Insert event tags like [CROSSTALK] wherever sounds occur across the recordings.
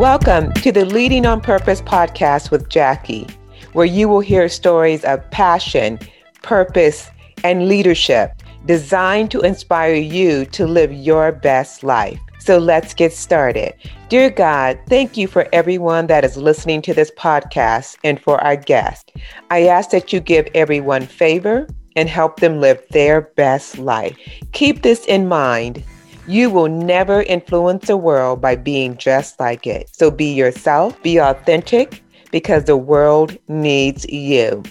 Welcome to the Leading on Purpose podcast with Jackie, where you will hear stories of passion, purpose, and leadership designed to inspire you to live your best life. So let's get started. Dear God, thank you for everyone that is listening to this podcast and for our guest. I ask that you give everyone favor and help them live their best life. Keep this in mind. You will never influence the world by being just like it. So be yourself, be authentic, because the world needs you.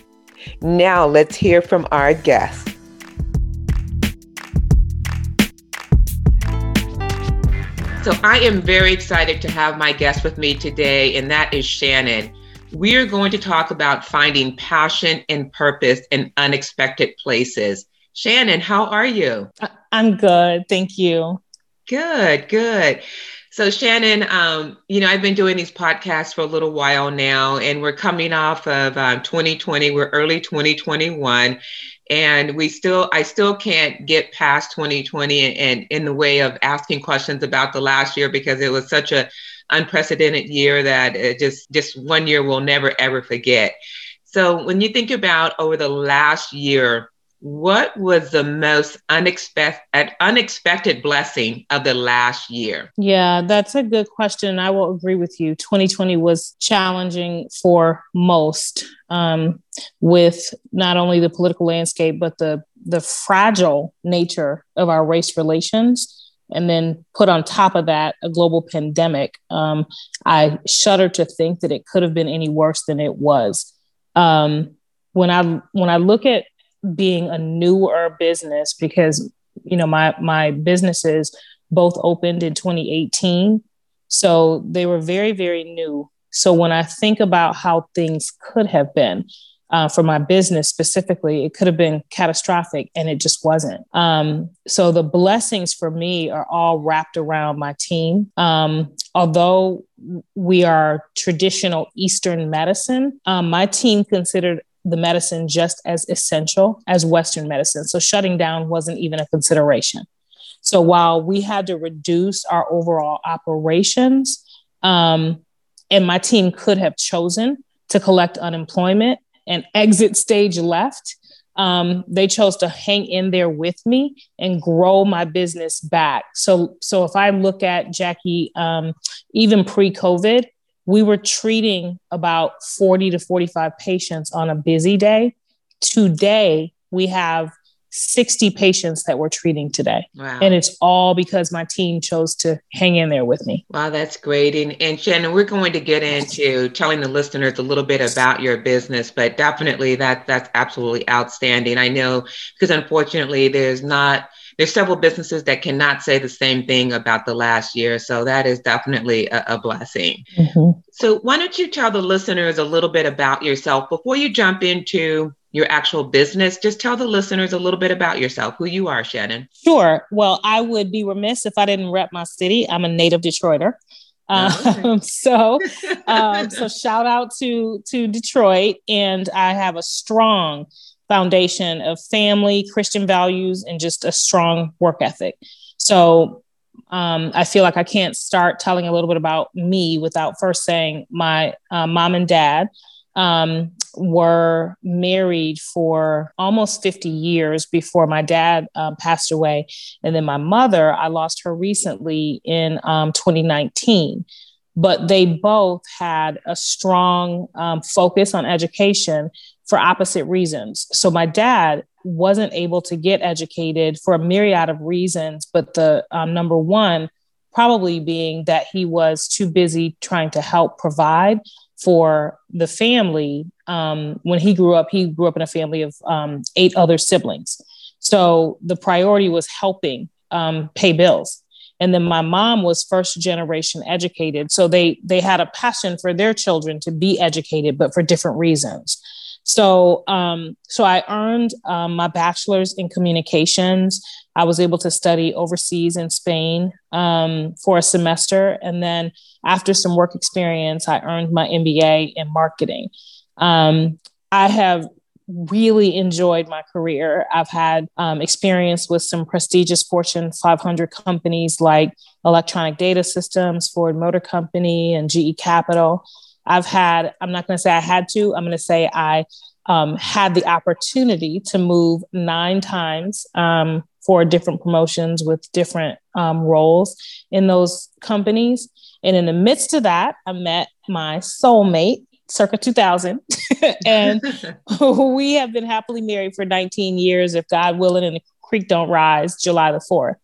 Now let's hear from our guest. So I am very excited to have my guest with me today, and that is Shannon. We are going to talk about finding passion and purpose in unexpected places. Shannon, how are you? Uh, I'm good. Thank you. Good, good. So, Shannon, um, you know, I've been doing these podcasts for a little while now, and we're coming off of um, 2020. We're early 2021 and we still i still can't get past 2020 and, in the way of asking questions about the last year because it was such a unprecedented year that it just just one year we'll never ever forget so when you think about over the last year what was the most unexpected unexpected blessing of the last year? Yeah that's a good question i will agree with you. 2020 was challenging for most um, with not only the political landscape but the the fragile nature of our race relations and then put on top of that a global pandemic. Um, i shudder to think that it could have been any worse than it was. Um, when i when i look at being a newer business because you know my my businesses both opened in 2018 so they were very very new. So when i think about how things could have been uh, for my business specifically it could have been catastrophic and it just wasn't. Um, so the blessings for me are all wrapped around my team. Um, although we are traditional eastern medicine um, my team considered the medicine just as essential as Western medicine. So shutting down wasn't even a consideration. So while we had to reduce our overall operations, um, and my team could have chosen to collect unemployment and exit stage left, um, they chose to hang in there with me and grow my business back. So, so if I look at Jackie, um, even pre-COVID, we were treating about 40 to 45 patients on a busy day. Today, we have 60 patients that we're treating today. Wow. And it's all because my team chose to hang in there with me. Wow, that's great. And, and Shannon, we're going to get into telling the listeners a little bit about your business, but definitely that that's absolutely outstanding. I know because unfortunately there's not there's several businesses that cannot say the same thing about the last year. So that is definitely a, a blessing. Mm-hmm. So why don't you tell the listeners a little bit about yourself before you jump into your actual business? Just tell the listeners a little bit about yourself, who you are, Shannon. Sure. Well, I would be remiss if I didn't rep my city. I'm a native Detroiter. Um, [LAUGHS] so, [LAUGHS] um, so shout out to to Detroit, and I have a strong foundation of family, Christian values, and just a strong work ethic. So um, I feel like I can't start telling a little bit about me without first saying my uh, mom and dad um, were married for almost 50 years before my dad um, passed away. And then my mother, I lost her recently in um, 2019 but they both had a strong um, focus on education for opposite reasons. So my dad wasn't able to get educated for a myriad of reasons, but the um, number one probably being that he was too busy trying to help provide for the family. Um, when he grew up, he grew up in a family of um, eight other siblings. So the priority was helping um, pay bills. And then my mom was first generation educated. So they they had a passion for their children to be educated, but for different reasons. So, um, so I earned um, my bachelor's in communications. I was able to study overseas in Spain um, for a semester, and then after some work experience, I earned my MBA in marketing. Um, I have really enjoyed my career. I've had um, experience with some prestigious Fortune 500 companies like Electronic Data Systems, Ford Motor Company, and GE Capital. I've had, I'm not going to say I had to, I'm going to say I um, had the opportunity to move nine times um, for different promotions with different um, roles in those companies. And in the midst of that, I met my soulmate circa 2000. [LAUGHS] and [LAUGHS] we have been happily married for 19 years, if God willing, and the creek don't rise, July the 4th.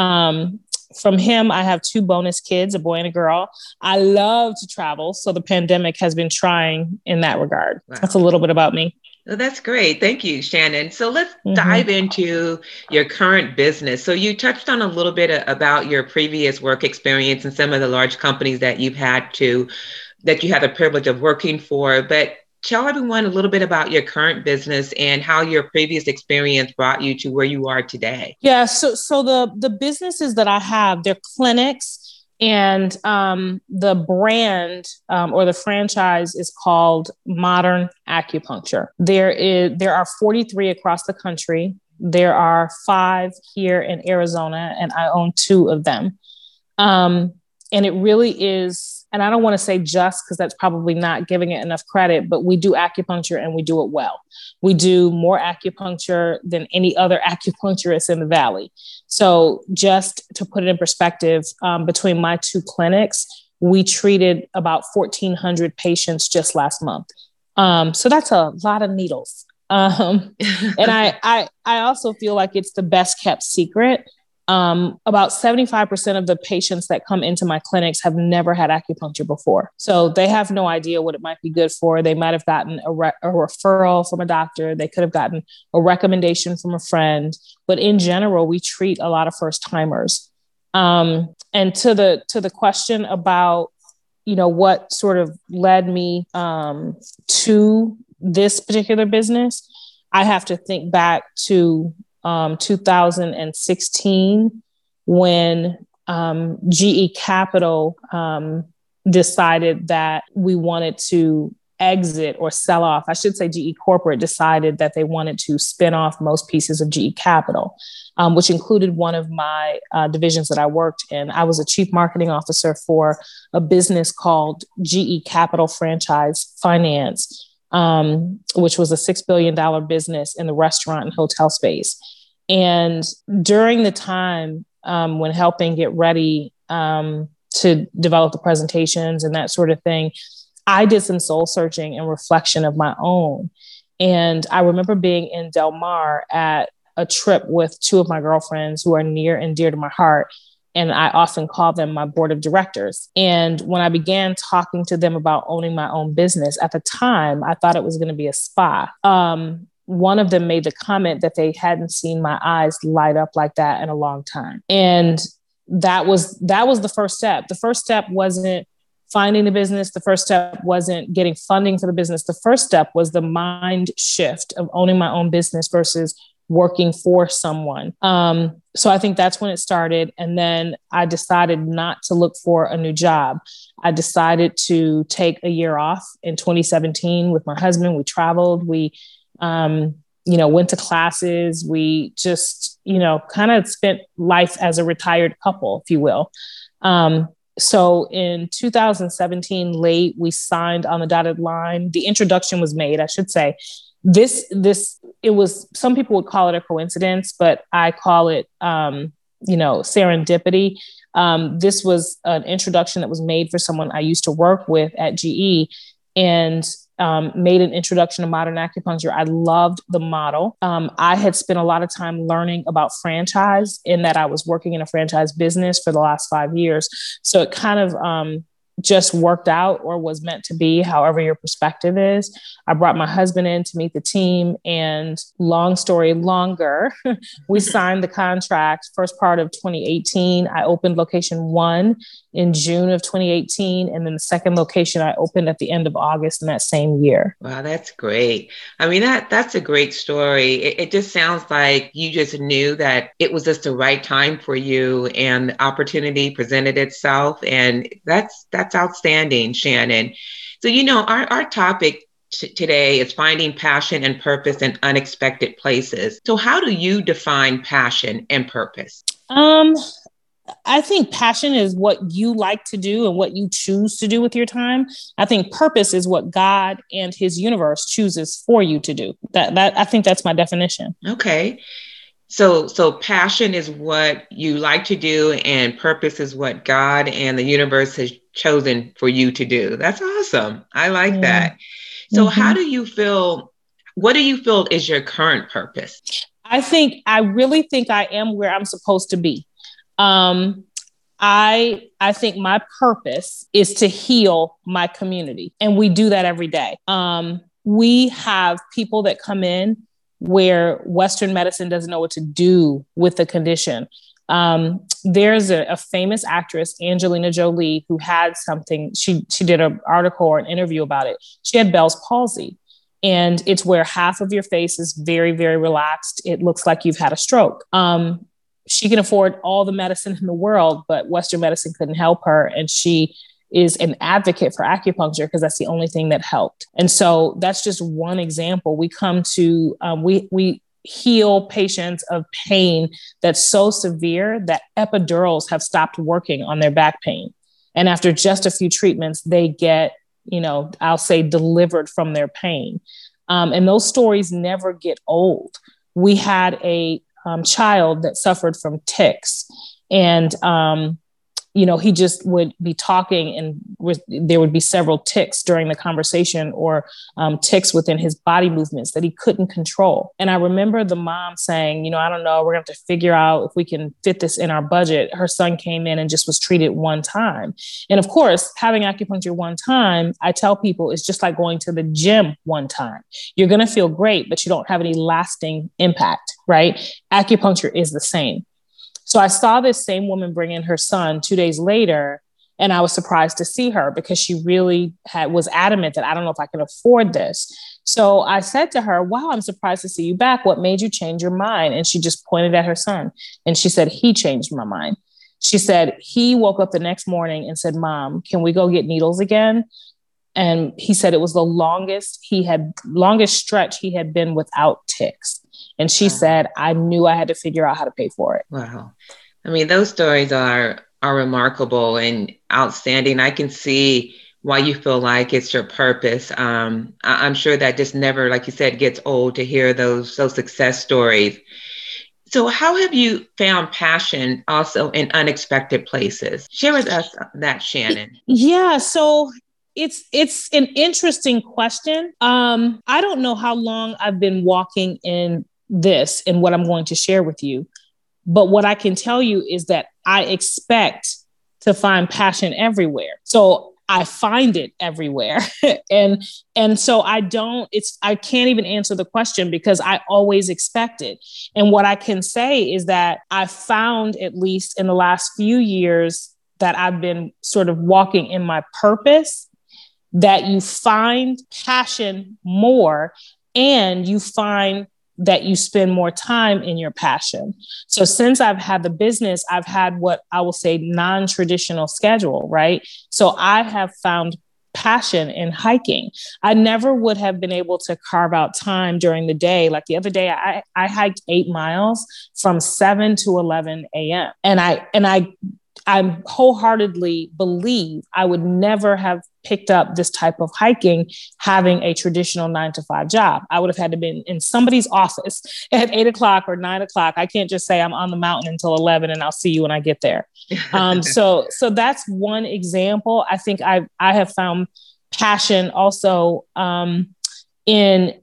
Um, from him, I have two bonus kids, a boy and a girl. I love to travel. So the pandemic has been trying in that regard. Wow. That's a little bit about me. Well, that's great. Thank you, Shannon. So let's mm-hmm. dive into your current business. So you touched on a little bit about your previous work experience and some of the large companies that you've had to that you had the privilege of working for, but tell everyone a little bit about your current business and how your previous experience brought you to where you are today. Yeah, so so the the businesses that I have, they're clinics and um, the brand um, or the franchise is called Modern Acupuncture. There is there are 43 across the country. There are five here in Arizona, and I own two of them. Um, and it really is and i don't want to say just because that's probably not giving it enough credit but we do acupuncture and we do it well. We do more acupuncture than any other [LAUGHS] acupuncturist in the valley. So just to put it in perspective um, between my two clinics we treated about 1400 patients just last month. Um, so that's a lot of needles. Um, [LAUGHS] and I, I i also feel like it's the best kept secret um, about 75% of the patients that come into my clinics have never had acupuncture before. So they have no idea what it might be good for. They might have gotten a, re- a referral from a doctor, they could have gotten a recommendation from a friend. But in general, we treat a lot of first timers. Um, and to the to the question about you know what sort of led me um, to this particular business, I have to think back to um, 2016 when um, GE Capital um, decided that we wanted to exit or sell off. I should say GE Corporate decided that they wanted to spin off most pieces of GE Capital, um, which included one of my uh, divisions that I worked in. I was a chief marketing officer for a business called GE Capital Franchise Finance um, which was a $6 billion business in the restaurant and hotel space. And during the time um, when helping get ready um, to develop the presentations and that sort of thing, I did some soul searching and reflection of my own. And I remember being in Del Mar at a trip with two of my girlfriends who are near and dear to my heart and I often call them my board of directors. And when I began talking to them about owning my own business, at the time, I thought it was going to be a spa. Um, one of them made the comment that they hadn't seen my eyes light up like that in a long time. And that was that was the first step. The first step wasn't finding the business. The first step wasn't getting funding for the business. The first step was the mind shift of owning my own business versus working for someone. Um, so I think that's when it started. And then I decided not to look for a new job. I decided to take a year off in 2017 with my husband. We traveled, we, um, you know, went to classes. We just, you know, kind of spent life as a retired couple, if you will. Um, so in 2017 late we signed on the dotted line the introduction was made i should say this this it was some people would call it a coincidence but i call it um, you know serendipity um, this was an introduction that was made for someone i used to work with at ge and um, made an introduction to modern acupuncture. I loved the model. Um, I had spent a lot of time learning about franchise in that I was working in a franchise business for the last five years. So it kind of um, just worked out or was meant to be, however your perspective is. I brought my husband in to meet the team, and long story longer, [LAUGHS] we signed the contract first part of 2018. I opened location one in June of 2018, and then the second location I opened at the end of August in that same year. Wow, that's great. I mean that that's a great story. It, it just sounds like you just knew that it was just the right time for you, and the opportunity presented itself, and that's that's outstanding, Shannon. So you know our our topic t- today is finding passion and purpose in unexpected places. So, how do you define passion and purpose? Um, I think passion is what you like to do and what you choose to do with your time. I think purpose is what God and his universe chooses for you to do. That that I think that's my definition. Okay. So so passion is what you like to do and purpose is what God and the universe has chosen for you to do. That's awesome. I like yeah. that. So mm-hmm. how do you feel what do you feel is your current purpose? I think I really think I am where I'm supposed to be. Um, I I think my purpose is to heal my community, and we do that every day. Um, we have people that come in where Western medicine doesn't know what to do with the condition. Um, there's a, a, famous actress, Angelina Jolie, who had something. She she did an article or an interview about it. She had Bell's palsy, and it's where half of your face is very very relaxed. It looks like you've had a stroke. Um, she can afford all the medicine in the world, but Western medicine couldn't help her. And she is an advocate for acupuncture because that's the only thing that helped. And so that's just one example. We come to, um, we, we, heal patients of pain that's so severe that epidurals have stopped working on their back pain. And after just a few treatments, they get, you know, I'll say delivered from their pain. Um, and those stories never get old. We had a um, child that suffered from tics. And um, you know, he just would be talking and there would be several tics during the conversation or um, tics within his body movements that he couldn't control. And I remember the mom saying, you know, I don't know, we're going to have to figure out if we can fit this in our budget. Her son came in and just was treated one time. And of course, having acupuncture one time, I tell people it's just like going to the gym one time. You're going to feel great, but you don't have any lasting impact, right? Acupuncture is the same. So I saw this same woman bring in her son two days later, and I was surprised to see her because she really had was adamant that I don't know if I can afford this. So I said to her, Wow, I'm surprised to see you back. What made you change your mind? And she just pointed at her son and she said, He changed my mind. She said, He woke up the next morning and said, Mom, can we go get needles again? And he said it was the longest he had, longest stretch he had been without tics. And she wow. said, I knew I had to figure out how to pay for it. Wow. I mean, those stories are are remarkable and outstanding. I can see why you feel like it's your purpose. Um, I, am sure that just never, like you said, gets old to hear those those success stories. So, how have you found passion also in unexpected places? Share with us that, Shannon. Yeah. So it's it's an interesting question. Um, I don't know how long I've been walking in this and what I'm going to share with you. But what I can tell you is that I expect to find passion everywhere. So I find it everywhere. [LAUGHS] and and so I don't it's I can't even answer the question because I always expect it. And what I can say is that I found at least in the last few years that I've been sort of walking in my purpose that you find passion more and you find that you spend more time in your passion. So since I've had the business, I've had what I will say non-traditional schedule, right? So I have found passion in hiking. I never would have been able to carve out time during the day. Like the other day, I, I hiked eight miles from 7 to 11 a.m. And I and I I wholeheartedly believe I would never have picked up this type of hiking having a traditional nine to five job. I would have had to be in somebody's office [LAUGHS] at eight o'clock or nine o'clock. I can't just say I'm on the mountain until 11 and I'll see you when I get there. [LAUGHS] Um, so, so that's one example. I think I, I have found passion also um, in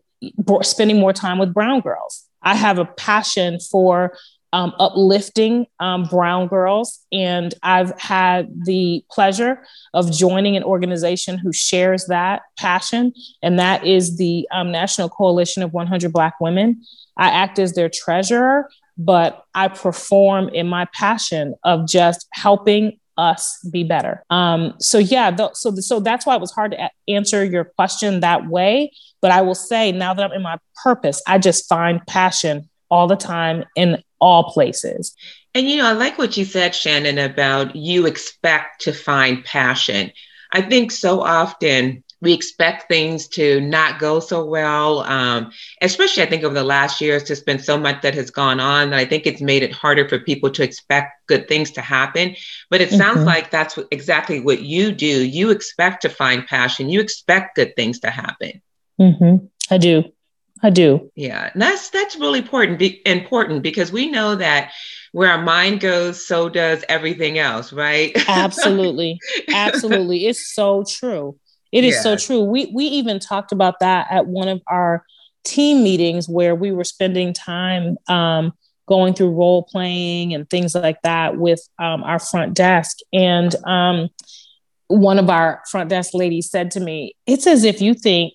spending more time with brown girls. I have a passion for um, uplifting um, brown girls. And I've had the pleasure of joining an organization who shares that passion, and that is the um, National Coalition of 100 Black Women. I act as their treasurer, but I perform in my passion of just helping us be better. Um, so yeah, th- so so that's why it was hard to a- answer your question that way. But I will say now that I'm in my purpose, I just find passion all the time in all places. And you know, I like what you said, Shannon, about you expect to find passion. I think so often we expect things to not go so well. Um, especially, I think over the last year, it's just been so much that has gone on that I think it's made it harder for people to expect good things to happen. But it mm-hmm. sounds like that's exactly what you do. You expect to find passion. You expect good things to happen. Mm-hmm. I do. I do. Yeah, and that's that's really important. Be, important because we know that where our mind goes, so does everything else, right? Absolutely, [LAUGHS] absolutely. It's so true. It is so true. We we even talked about that at one of our team meetings where we were spending time um, going through role playing and things like that with um, our front desk. And um, one of our front desk ladies said to me, "It's as if you think."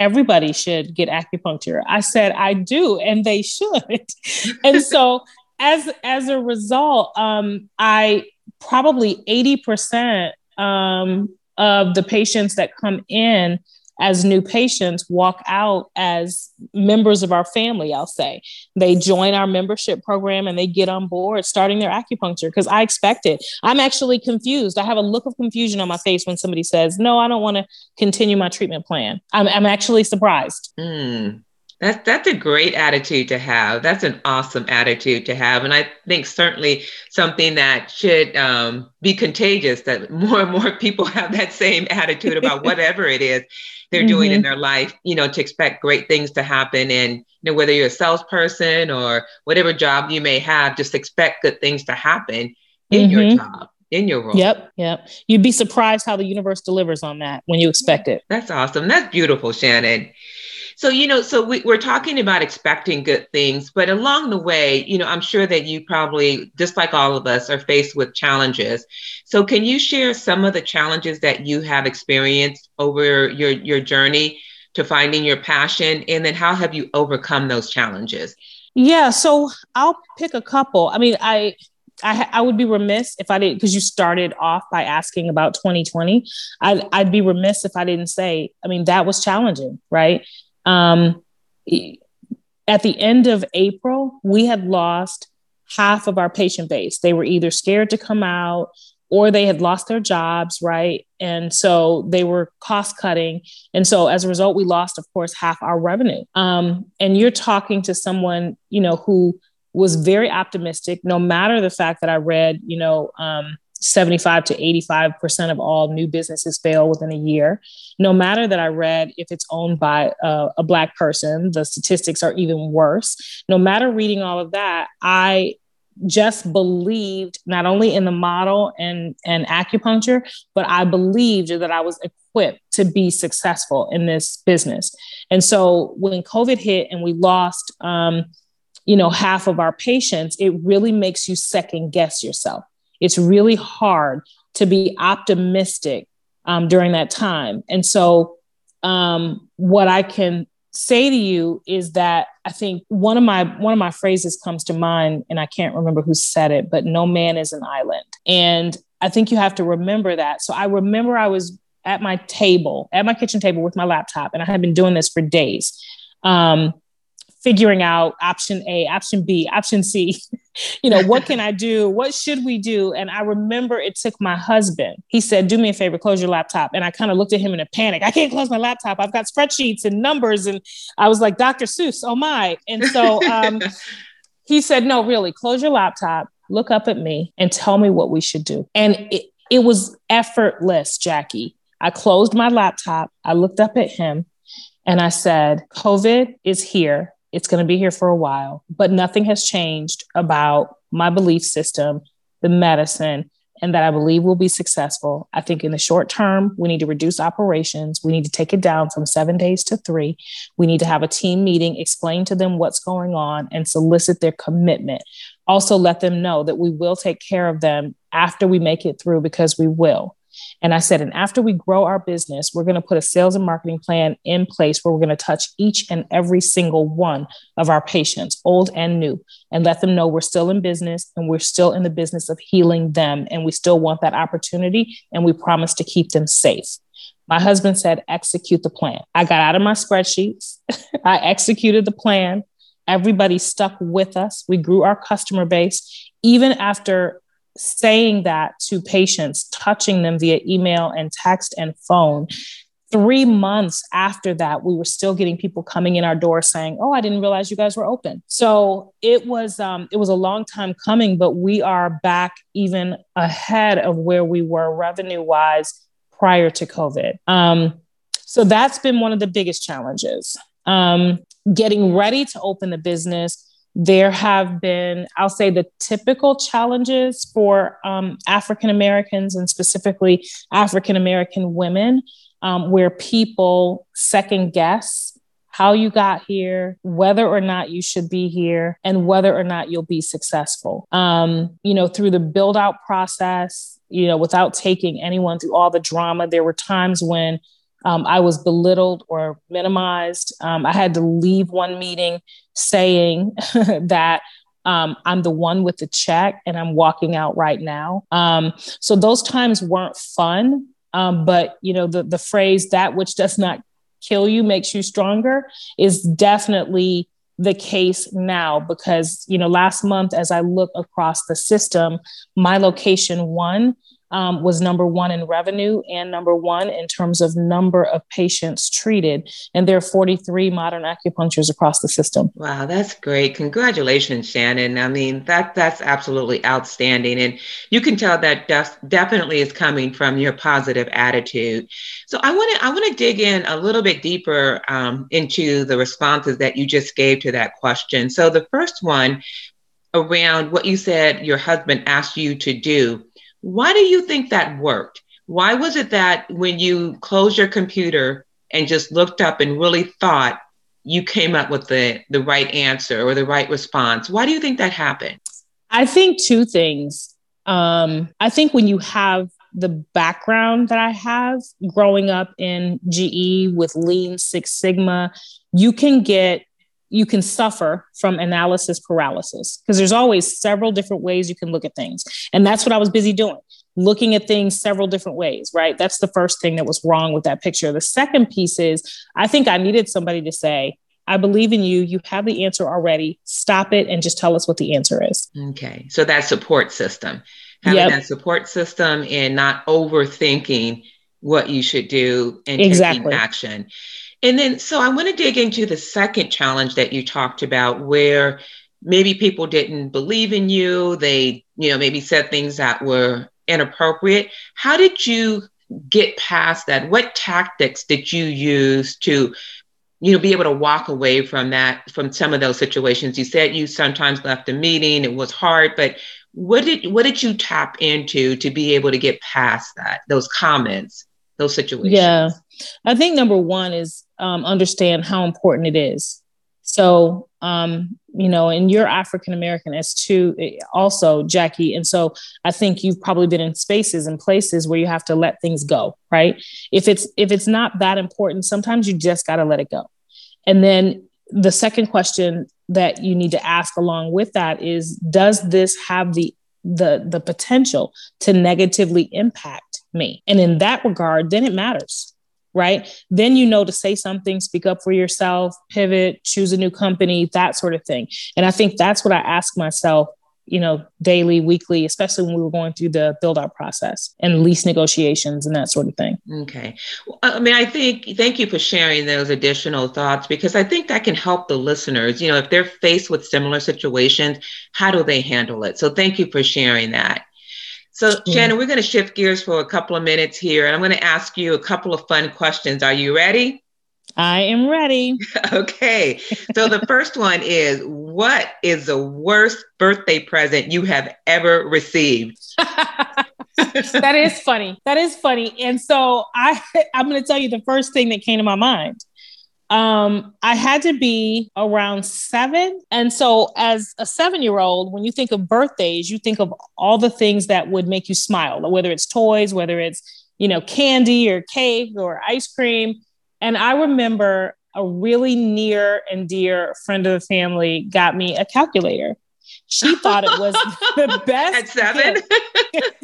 Everybody should get acupuncture. I said, I do, and they should. [LAUGHS] and so, as as a result, um, I probably eighty percent um, of the patients that come in as new patients walk out as members of our family, I'll say. They join our membership program and they get on board starting their acupuncture because I expect it. I'm actually confused. I have a look of confusion on my face when somebody says, No, I don't want to continue my treatment plan. I'm, I'm actually surprised. Mm. That's that's a great attitude to have. That's an awesome attitude to have, and I think certainly something that should um, be contagious. That [LAUGHS] more and more people [LAUGHS] have that same attitude about [LAUGHS] whatever it is they're mm-hmm. doing in mm-hmm. their life. You know, to expect great things to happen, and you know whether you're a salesperson or whatever job you may have, just expect good things to happen in mm-hmm. your job in your role. Yep, yep. You'd be surprised how the universe delivers on that when you expect it. That's awesome. That's beautiful, Shannon. So, you know, so we, are talking about expecting good things, but along the way, you know, I'm sure that you probably, just like all of us, are faced with challenges. So, can you share some of the challenges that you have experienced over your, your journey to finding your passion? And then how have you overcome those challenges? Yeah, so I'll pick a couple. I mean, I I, I, would be remiss if I didn't, because you started off by asking about 2020. I'd, I'd, be remiss if I didn't say, I mean, that was challenging, right? Um, at the end of April, we had lost half of our patient base. They were either scared to come out or they had lost their jobs, right? And so they were cost cutting. And so as a result, we lost, of course, half our revenue. Um, and you're talking to someone, you know, who was very optimistic, no matter the fact that I read, you know, um, 75 to 85% of all new businesses fail within a year. No matter that I read if it's owned by a, Black person, the statistics are even worse. No matter reading all of that, I just believed not only in the model and, and acupuncture, but I believed that I was equipped to be successful in this business. And so when COVID hit and we lost, um, you know, half of our patients, it really makes you second guess yourself it's really hard to be optimistic um, during that time. And so, um, what I can say to you is that I think one of my one of my phrases comes to mind, and I can't remember who said it, but no man is an island. And I think you have to remember that. So I remember I was at my table, at my kitchen table with my laptop, and I had been doing this for days. Um, figuring out option A, option B, option C. [LAUGHS] you know, what can I do? What should we do? And I remember it took my husband. He said, Do me a favor, close your laptop. And I kind of looked at him in a panic. I can't close my laptop. I've got spreadsheets and numbers. And I was like, Dr. Seuss, oh my. And so um, [LAUGHS] he said, No, really, close your laptop, look up at me, and tell me what we should do. And it, it was effortless, Jackie. I closed my laptop. I looked up at him and I said, COVID is here it's going to be here for a while, but nothing has changed about my belief system, the medicine, and that I believe will be successful. I think in the short term, we need to reduce operations. We need to take it down from seven days to three. We need to have a team meeting, explain to them what's going on, and solicit their commitment. Also, let them know that we will take care of them after we make it through because we will. And I said, and after we grow our business, we're going to put a sales and marketing plan in place where we're going to touch each and every single one of our patients, old and new, and let them know we're still in business and we're still in the business of healing them. And we still want that opportunity. And we promise to keep them safe. My husband said, execute the plan. I got out of my spreadsheets. [LAUGHS] I executed the plan. Everybody stuck with us. We grew our customer base. Even after saying that to patients, touching them via email and text and phone, three months after that, we were still getting people coming in our door saying, "Oh, I didn't realize you guys were open." So it was um, it was a long time coming, but we are back even ahead of where we were revenue wise prior to COVID. Um, so that's been one of the biggest challenges. Um, getting ready to open the business there have been, I'll say, the typical challenges for um, African Americans and specifically African American women, um, where people second guess how you got here, whether or not you should be here, and whether or not you'll be successful. Um, you know, through the build out process, you know, without taking anyone through all the drama, there were times when um, I was belittled or minimized. Um, I had to leave one meeting saying [LAUGHS] that um, I'm the one with the check and I'm walking out right now. Um, so those times weren't fun. Um, but you know the the phrase "that which does not kill you makes you stronger" is definitely the case now because you know last month as I look across the system, my location one um, was number one in revenue and number one in terms of number of patients treated. And there are 43 modern acupuncturists across the system. Wow, that's great. Congratulations, Shannon. I mean, that that's absolutely outstanding. And you can tell that def- definitely is coming from your positive attitude. So I want to I want to dig in a little bit deeper um, into the responses that you just gave to that question. So the first one around what you said your husband asked you to do why do you think that worked? Why was it that when you closed your computer and just looked up and really thought you came up with the, the right answer or the right response? Why do you think that happened? I think two things. Um, I think when you have the background that I have growing up in GE with Lean Six Sigma, you can get you can suffer from analysis paralysis because there's always several different ways you can look at things. And that's what I was busy doing, looking at things several different ways, right? That's the first thing that was wrong with that picture. The second piece is I think I needed somebody to say, I believe in you. You have the answer already. Stop it and just tell us what the answer is. Okay. So that support system, having yep. that support system and not overthinking what you should do and exactly. taking action. And then, so I want to dig into the second challenge that you talked about, where maybe people didn't believe in you. They, you know, maybe said things that were inappropriate. How did you get past that? What tactics did you use to, you know, be able to walk away from that, from some of those situations? You said you sometimes left a meeting, it was hard, but what did what did you tap into to be able to get past that, those comments, those situations? Yeah. I think number one is um, understand how important it is. So, um, you know, and you're African American as too, eh, also Jackie. And so I think you've probably been in spaces and places where you have to let things go, right? If it's if it's not that important, sometimes you just got to let it go. And then the second question that you need to ask along with that is, does this have the the the potential to negatively impact me? And in that regard, then it matters right? Then you know to say something, speak up for yourself, pivot, choose a new company, that sort of thing. And I think that's what I ask myself, you know, daily, weekly, especially when we were going through the build out process and lease negotiations and that sort of thing. Okay. I mean, I think, thank you for sharing those additional thoughts because I think that can help the listeners. You know, if they're faced with similar situations, how do they handle it? So thank you for sharing that. So, Shannon, we're going to shift gears for a couple of minutes here, and I'm going to ask you a couple of fun questions. Are you ready? I am ready. [LAUGHS] okay. So, the first one is What is the worst birthday present you have ever received? [LAUGHS] that is funny. That is funny. And so, I, [LAUGHS] I'm going to tell you the first thing that came to my mind. Um, I had to be around seven. And so, as a seven year old, when you think of birthdays, you think of all the things that would make you smile, whether it's toys, whether it's, you know, candy or cake or ice cream. And I remember a really near and dear friend of the family got me a calculator. She thought it was [LAUGHS] the best. At seven?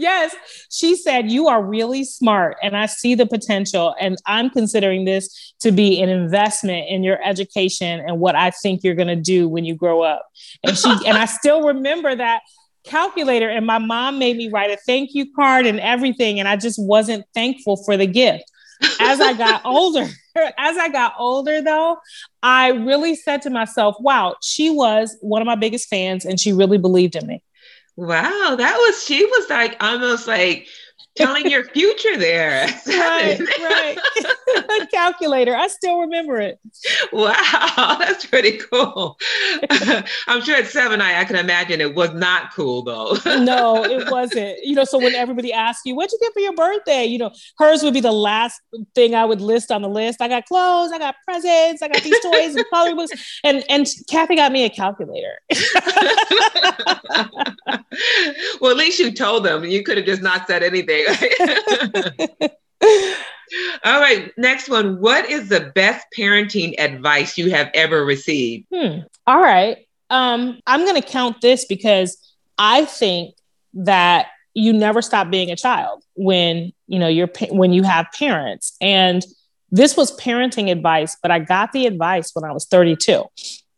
Yes. She said, You are really smart and I see the potential. And I'm considering this to be an investment in your education and what I think you're going to do when you grow up. And she, [LAUGHS] and I still remember that calculator. And my mom made me write a thank you card and everything. And I just wasn't thankful for the gift. as I got [LAUGHS] older, as I got older though, I really said to myself, wow, she was one of my biggest fans and she really believed in me. Wow, that was she was like almost like telling your future there. [LAUGHS] right, right. [LAUGHS] A calculator. I still remember it. Wow, [LAUGHS] that's pretty cool. I'm sure at seven, I, I can imagine it was not cool though. no, it wasn't. You know, so when everybody asks you, what'd you get for your birthday? You know, hers would be the last thing I would list on the list. I got clothes, I got presents, I got these toys and coloring books. And and Kathy got me a calculator. well, at least you told them. You could have just not said anything. [LAUGHS] All right, next one. What is the best parenting advice you have ever received? Hmm. All right. Um, I'm going to count this because I think that you never stop being a child when you know you're when you have parents and this was parenting advice but i got the advice when i was 32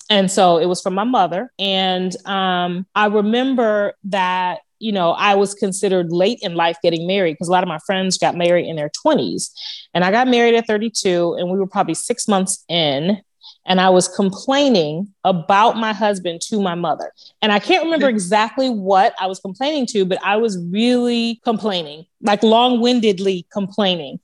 and so it was from my mother and um, i remember that you know, I was considered late in life getting married because a lot of my friends got married in their 20s. And I got married at 32, and we were probably six months in. And I was complaining about my husband to my mother. And I can't remember [LAUGHS] exactly what I was complaining to, but I was really complaining, like long windedly complaining.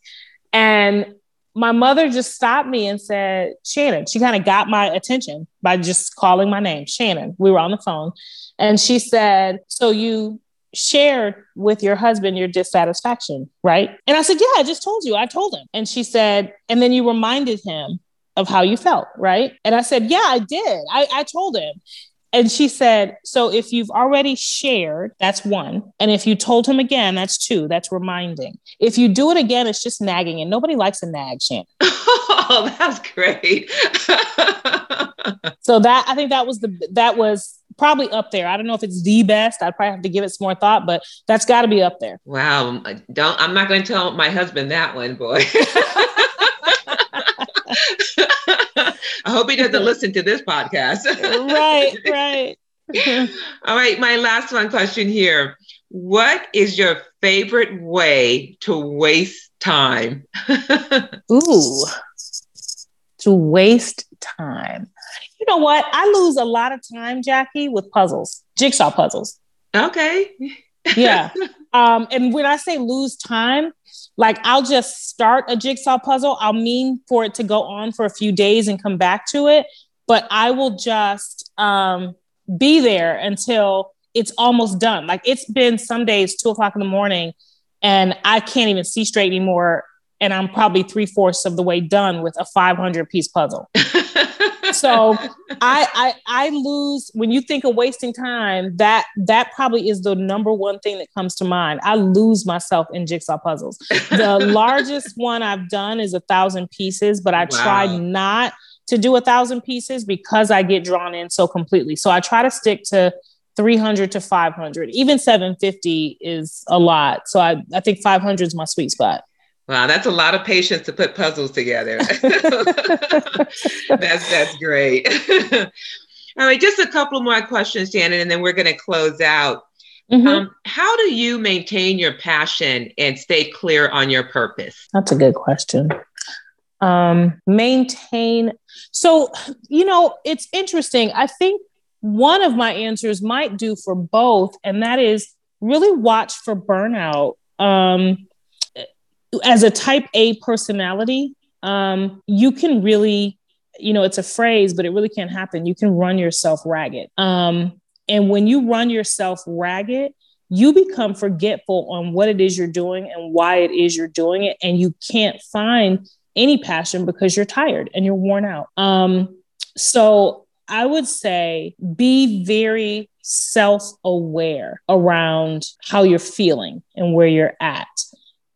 And my mother just stopped me and said, Shannon, she kind of got my attention by just calling my name, Shannon. We were on the phone. And she said, So you shared with your husband your dissatisfaction, right? And I said, Yeah, I just told you. I told him. And she said, And then you reminded him of how you felt, right? And I said, Yeah, I did. I, I told him. And she said, So if you've already shared, that's one. And if you told him again, that's two. That's reminding. If you do it again, it's just nagging. And nobody likes a nag, Shannon. [LAUGHS] Oh, that's great. [LAUGHS] so that I think that was the that was probably up there. I don't know if it's the best. I'd probably have to give it some more thought, but that's got to be up there. Wow, don't I'm not going to tell my husband that one, boy. [LAUGHS] I hope he doesn't listen to this podcast. right, right. [LAUGHS] All right, my last one question here. What is your favorite way to waste time? [LAUGHS] Ooh, to waste time you know what? I lose a lot of time, Jackie, with puzzles, jigsaw puzzles. Okay. yeah. [LAUGHS] Um, and when I say lose time, like I'll just start a jigsaw puzzle. I'll mean for it to go on for a few days and come back to it, but I will just um, be there until it's almost done. Like it's been some days two o'clock in the morning, and I can't even see straight anymore. And I'm probably three fourths of the way done with a 500 piece puzzle. [LAUGHS] so I, I I lose when you think of wasting time. That that probably is the number one thing that comes to mind. I lose myself in jigsaw puzzles. The [LAUGHS] largest one I've done is a thousand pieces, but I wow. tried not to do a thousand pieces because I get drawn in so completely. So I try to stick to 300 to 500. Even 750 is a lot. So I, I think 500 is my sweet spot. Wow, that's a lot of patience to put puzzles together. [LAUGHS] that's that's great. [LAUGHS] All right, just a couple more questions, Shannon, and then we're going to close out. Mm-hmm. Um, how do you maintain your passion and stay clear on your purpose? That's a good question. Um, maintain. So, you know, it's interesting. I think one of my answers might do for both, and that is really watch for burnout. Um, as a type A personality, um, you can really, you know, it's a phrase, but it really can't happen. You can run yourself ragged. Um, and when you run yourself ragged, you become forgetful on what it is you're doing and why it is you're doing it. And you can't find any passion because you're tired and you're worn out. Um, so I would say be very self aware around how you're feeling and where you're at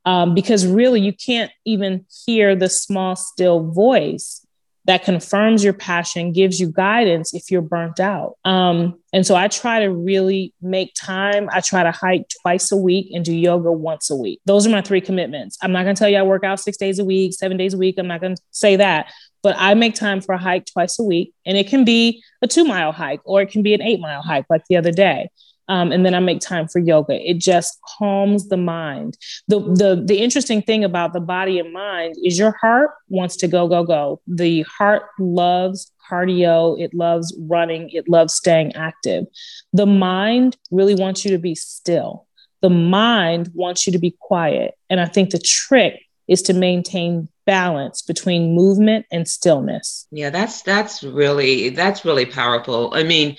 um, because really you can't even hear the small, still voice that confirms your passion, gives you guidance if you're burnt out. Um, and so I try to really make time. I try to hike twice a week and do yoga once a week. Those are my three commitments. I'm not going to tell you I work out six days a week, seven days a week. I'm not going to say that, but I make time for a hike twice a week. And it can be a two mile hike or it can be an eight mile hike like the other day. Um, and then I make time for yoga. It just calms the mind. The, the the interesting thing about the body and mind is your heart wants to go go go. The heart loves cardio. It loves running. It loves staying active. The mind really wants you to be still. The mind wants you to be quiet. And I think the trick is to maintain balance between movement and stillness. Yeah, that's that's really that's really powerful. I mean,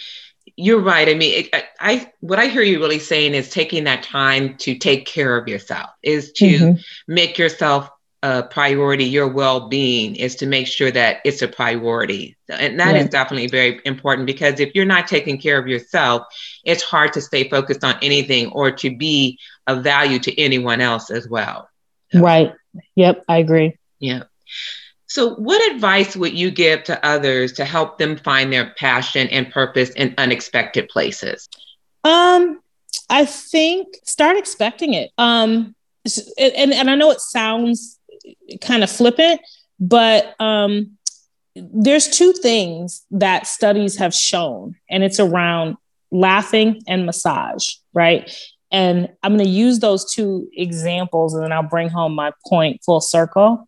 you're right. I mean, it, I, I, what I hear you really saying is taking that time to take care of yourself, is to mm-hmm. make yourself a priority. Your well-being is to make sure that it's a priority, and that yeah. is definitely very important because if you're not taking care of yourself, it's hard to stay focused on anything or to be of value to anyone else as well. So. Right. Yep, I agree. Yeah. So, what advice would you give to others to help them find their passion and purpose in unexpected places? Um, I think start expecting it. Um, and, and I know it sounds kind of flippant, but um, there's two things that studies have shown, and it's around laughing and massage, right? And I'm going to use those two examples and then I'll bring home my point full circle.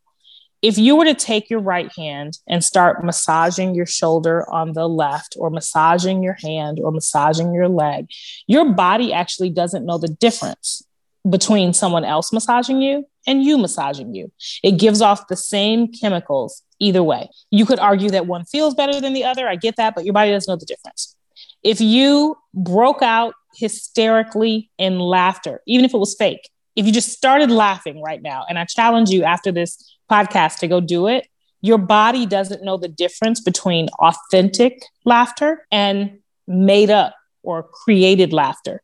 If you were to take your right hand and start massaging your shoulder on the left, or massaging your hand, or massaging your leg, your body actually doesn't know the difference between someone else massaging you and you massaging you. It gives off the same chemicals either way. You could argue that one feels better than the other. I get that, but your body doesn't know the difference. If you broke out hysterically in laughter, even if it was fake. If you just started laughing right now, and I challenge you after this podcast to go do it, your body doesn't know the difference between authentic laughter and made up or created laughter.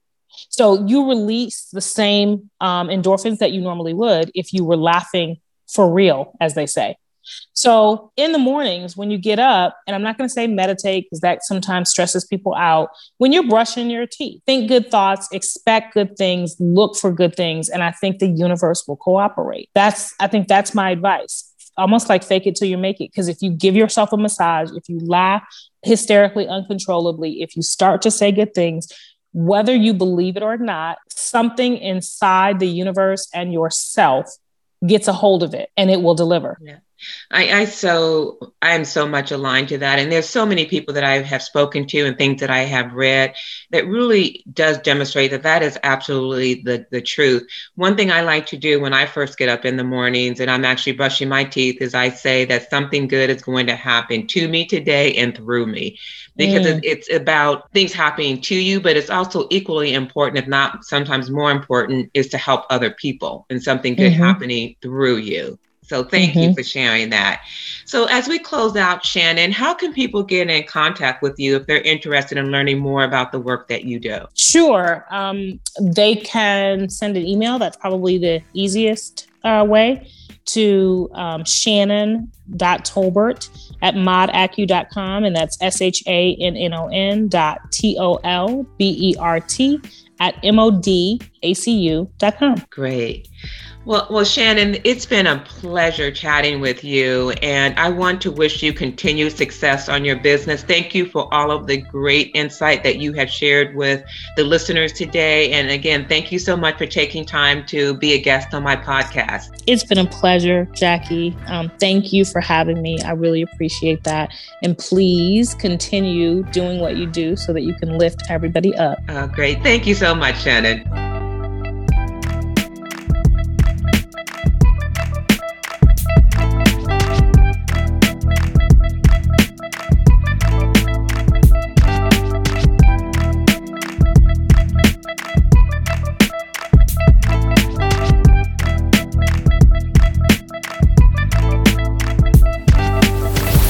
So you release the same um, endorphins that you normally would if you were laughing for real, as they say. So in the mornings when you get up, and I'm not going to say meditate because that sometimes stresses people out. When you're brushing your teeth, think good thoughts, expect good things, look for good things, and I think the universe will cooperate. That's I think that's my advice. Almost like fake it till you make it. Because if you give yourself a massage, if you laugh hysterically, uncontrollably, if you start to say good things, whether you believe it or not, something inside the universe and yourself gets a hold of it and it will deliver. Yeah. I, I so I am so much aligned to that, and there's so many people that I have spoken to and things that I have read that really does demonstrate that that is absolutely the the truth. One thing I like to do when I first get up in the mornings and I'm actually brushing my teeth is I say that something good is going to happen to me today and through me, because mm. it's about things happening to you, but it's also equally important, if not sometimes more important, is to help other people and something good mm-hmm. happening through you. So thank mm-hmm. you for sharing that. So as we close out, Shannon, how can people get in contact with you if they're interested in learning more about the work that you do? Sure. Um, they can send an email. That's probably the easiest uh, way to um, shannon.tolbert at modacu.com. And that's S H A N N O N dot T O L B E R T at modacu.com. Great. Well, well, Shannon, it's been a pleasure chatting with you, and I want to wish you continued success on your business. Thank you for all of the great insight that you have shared with the listeners today. And again, thank you so much for taking time to be a guest on my podcast. It's been a pleasure, Jackie. Um, thank you for having me. I really appreciate that. And please continue doing what you do so that you can lift everybody up. Oh, great. Thank you so much, Shannon.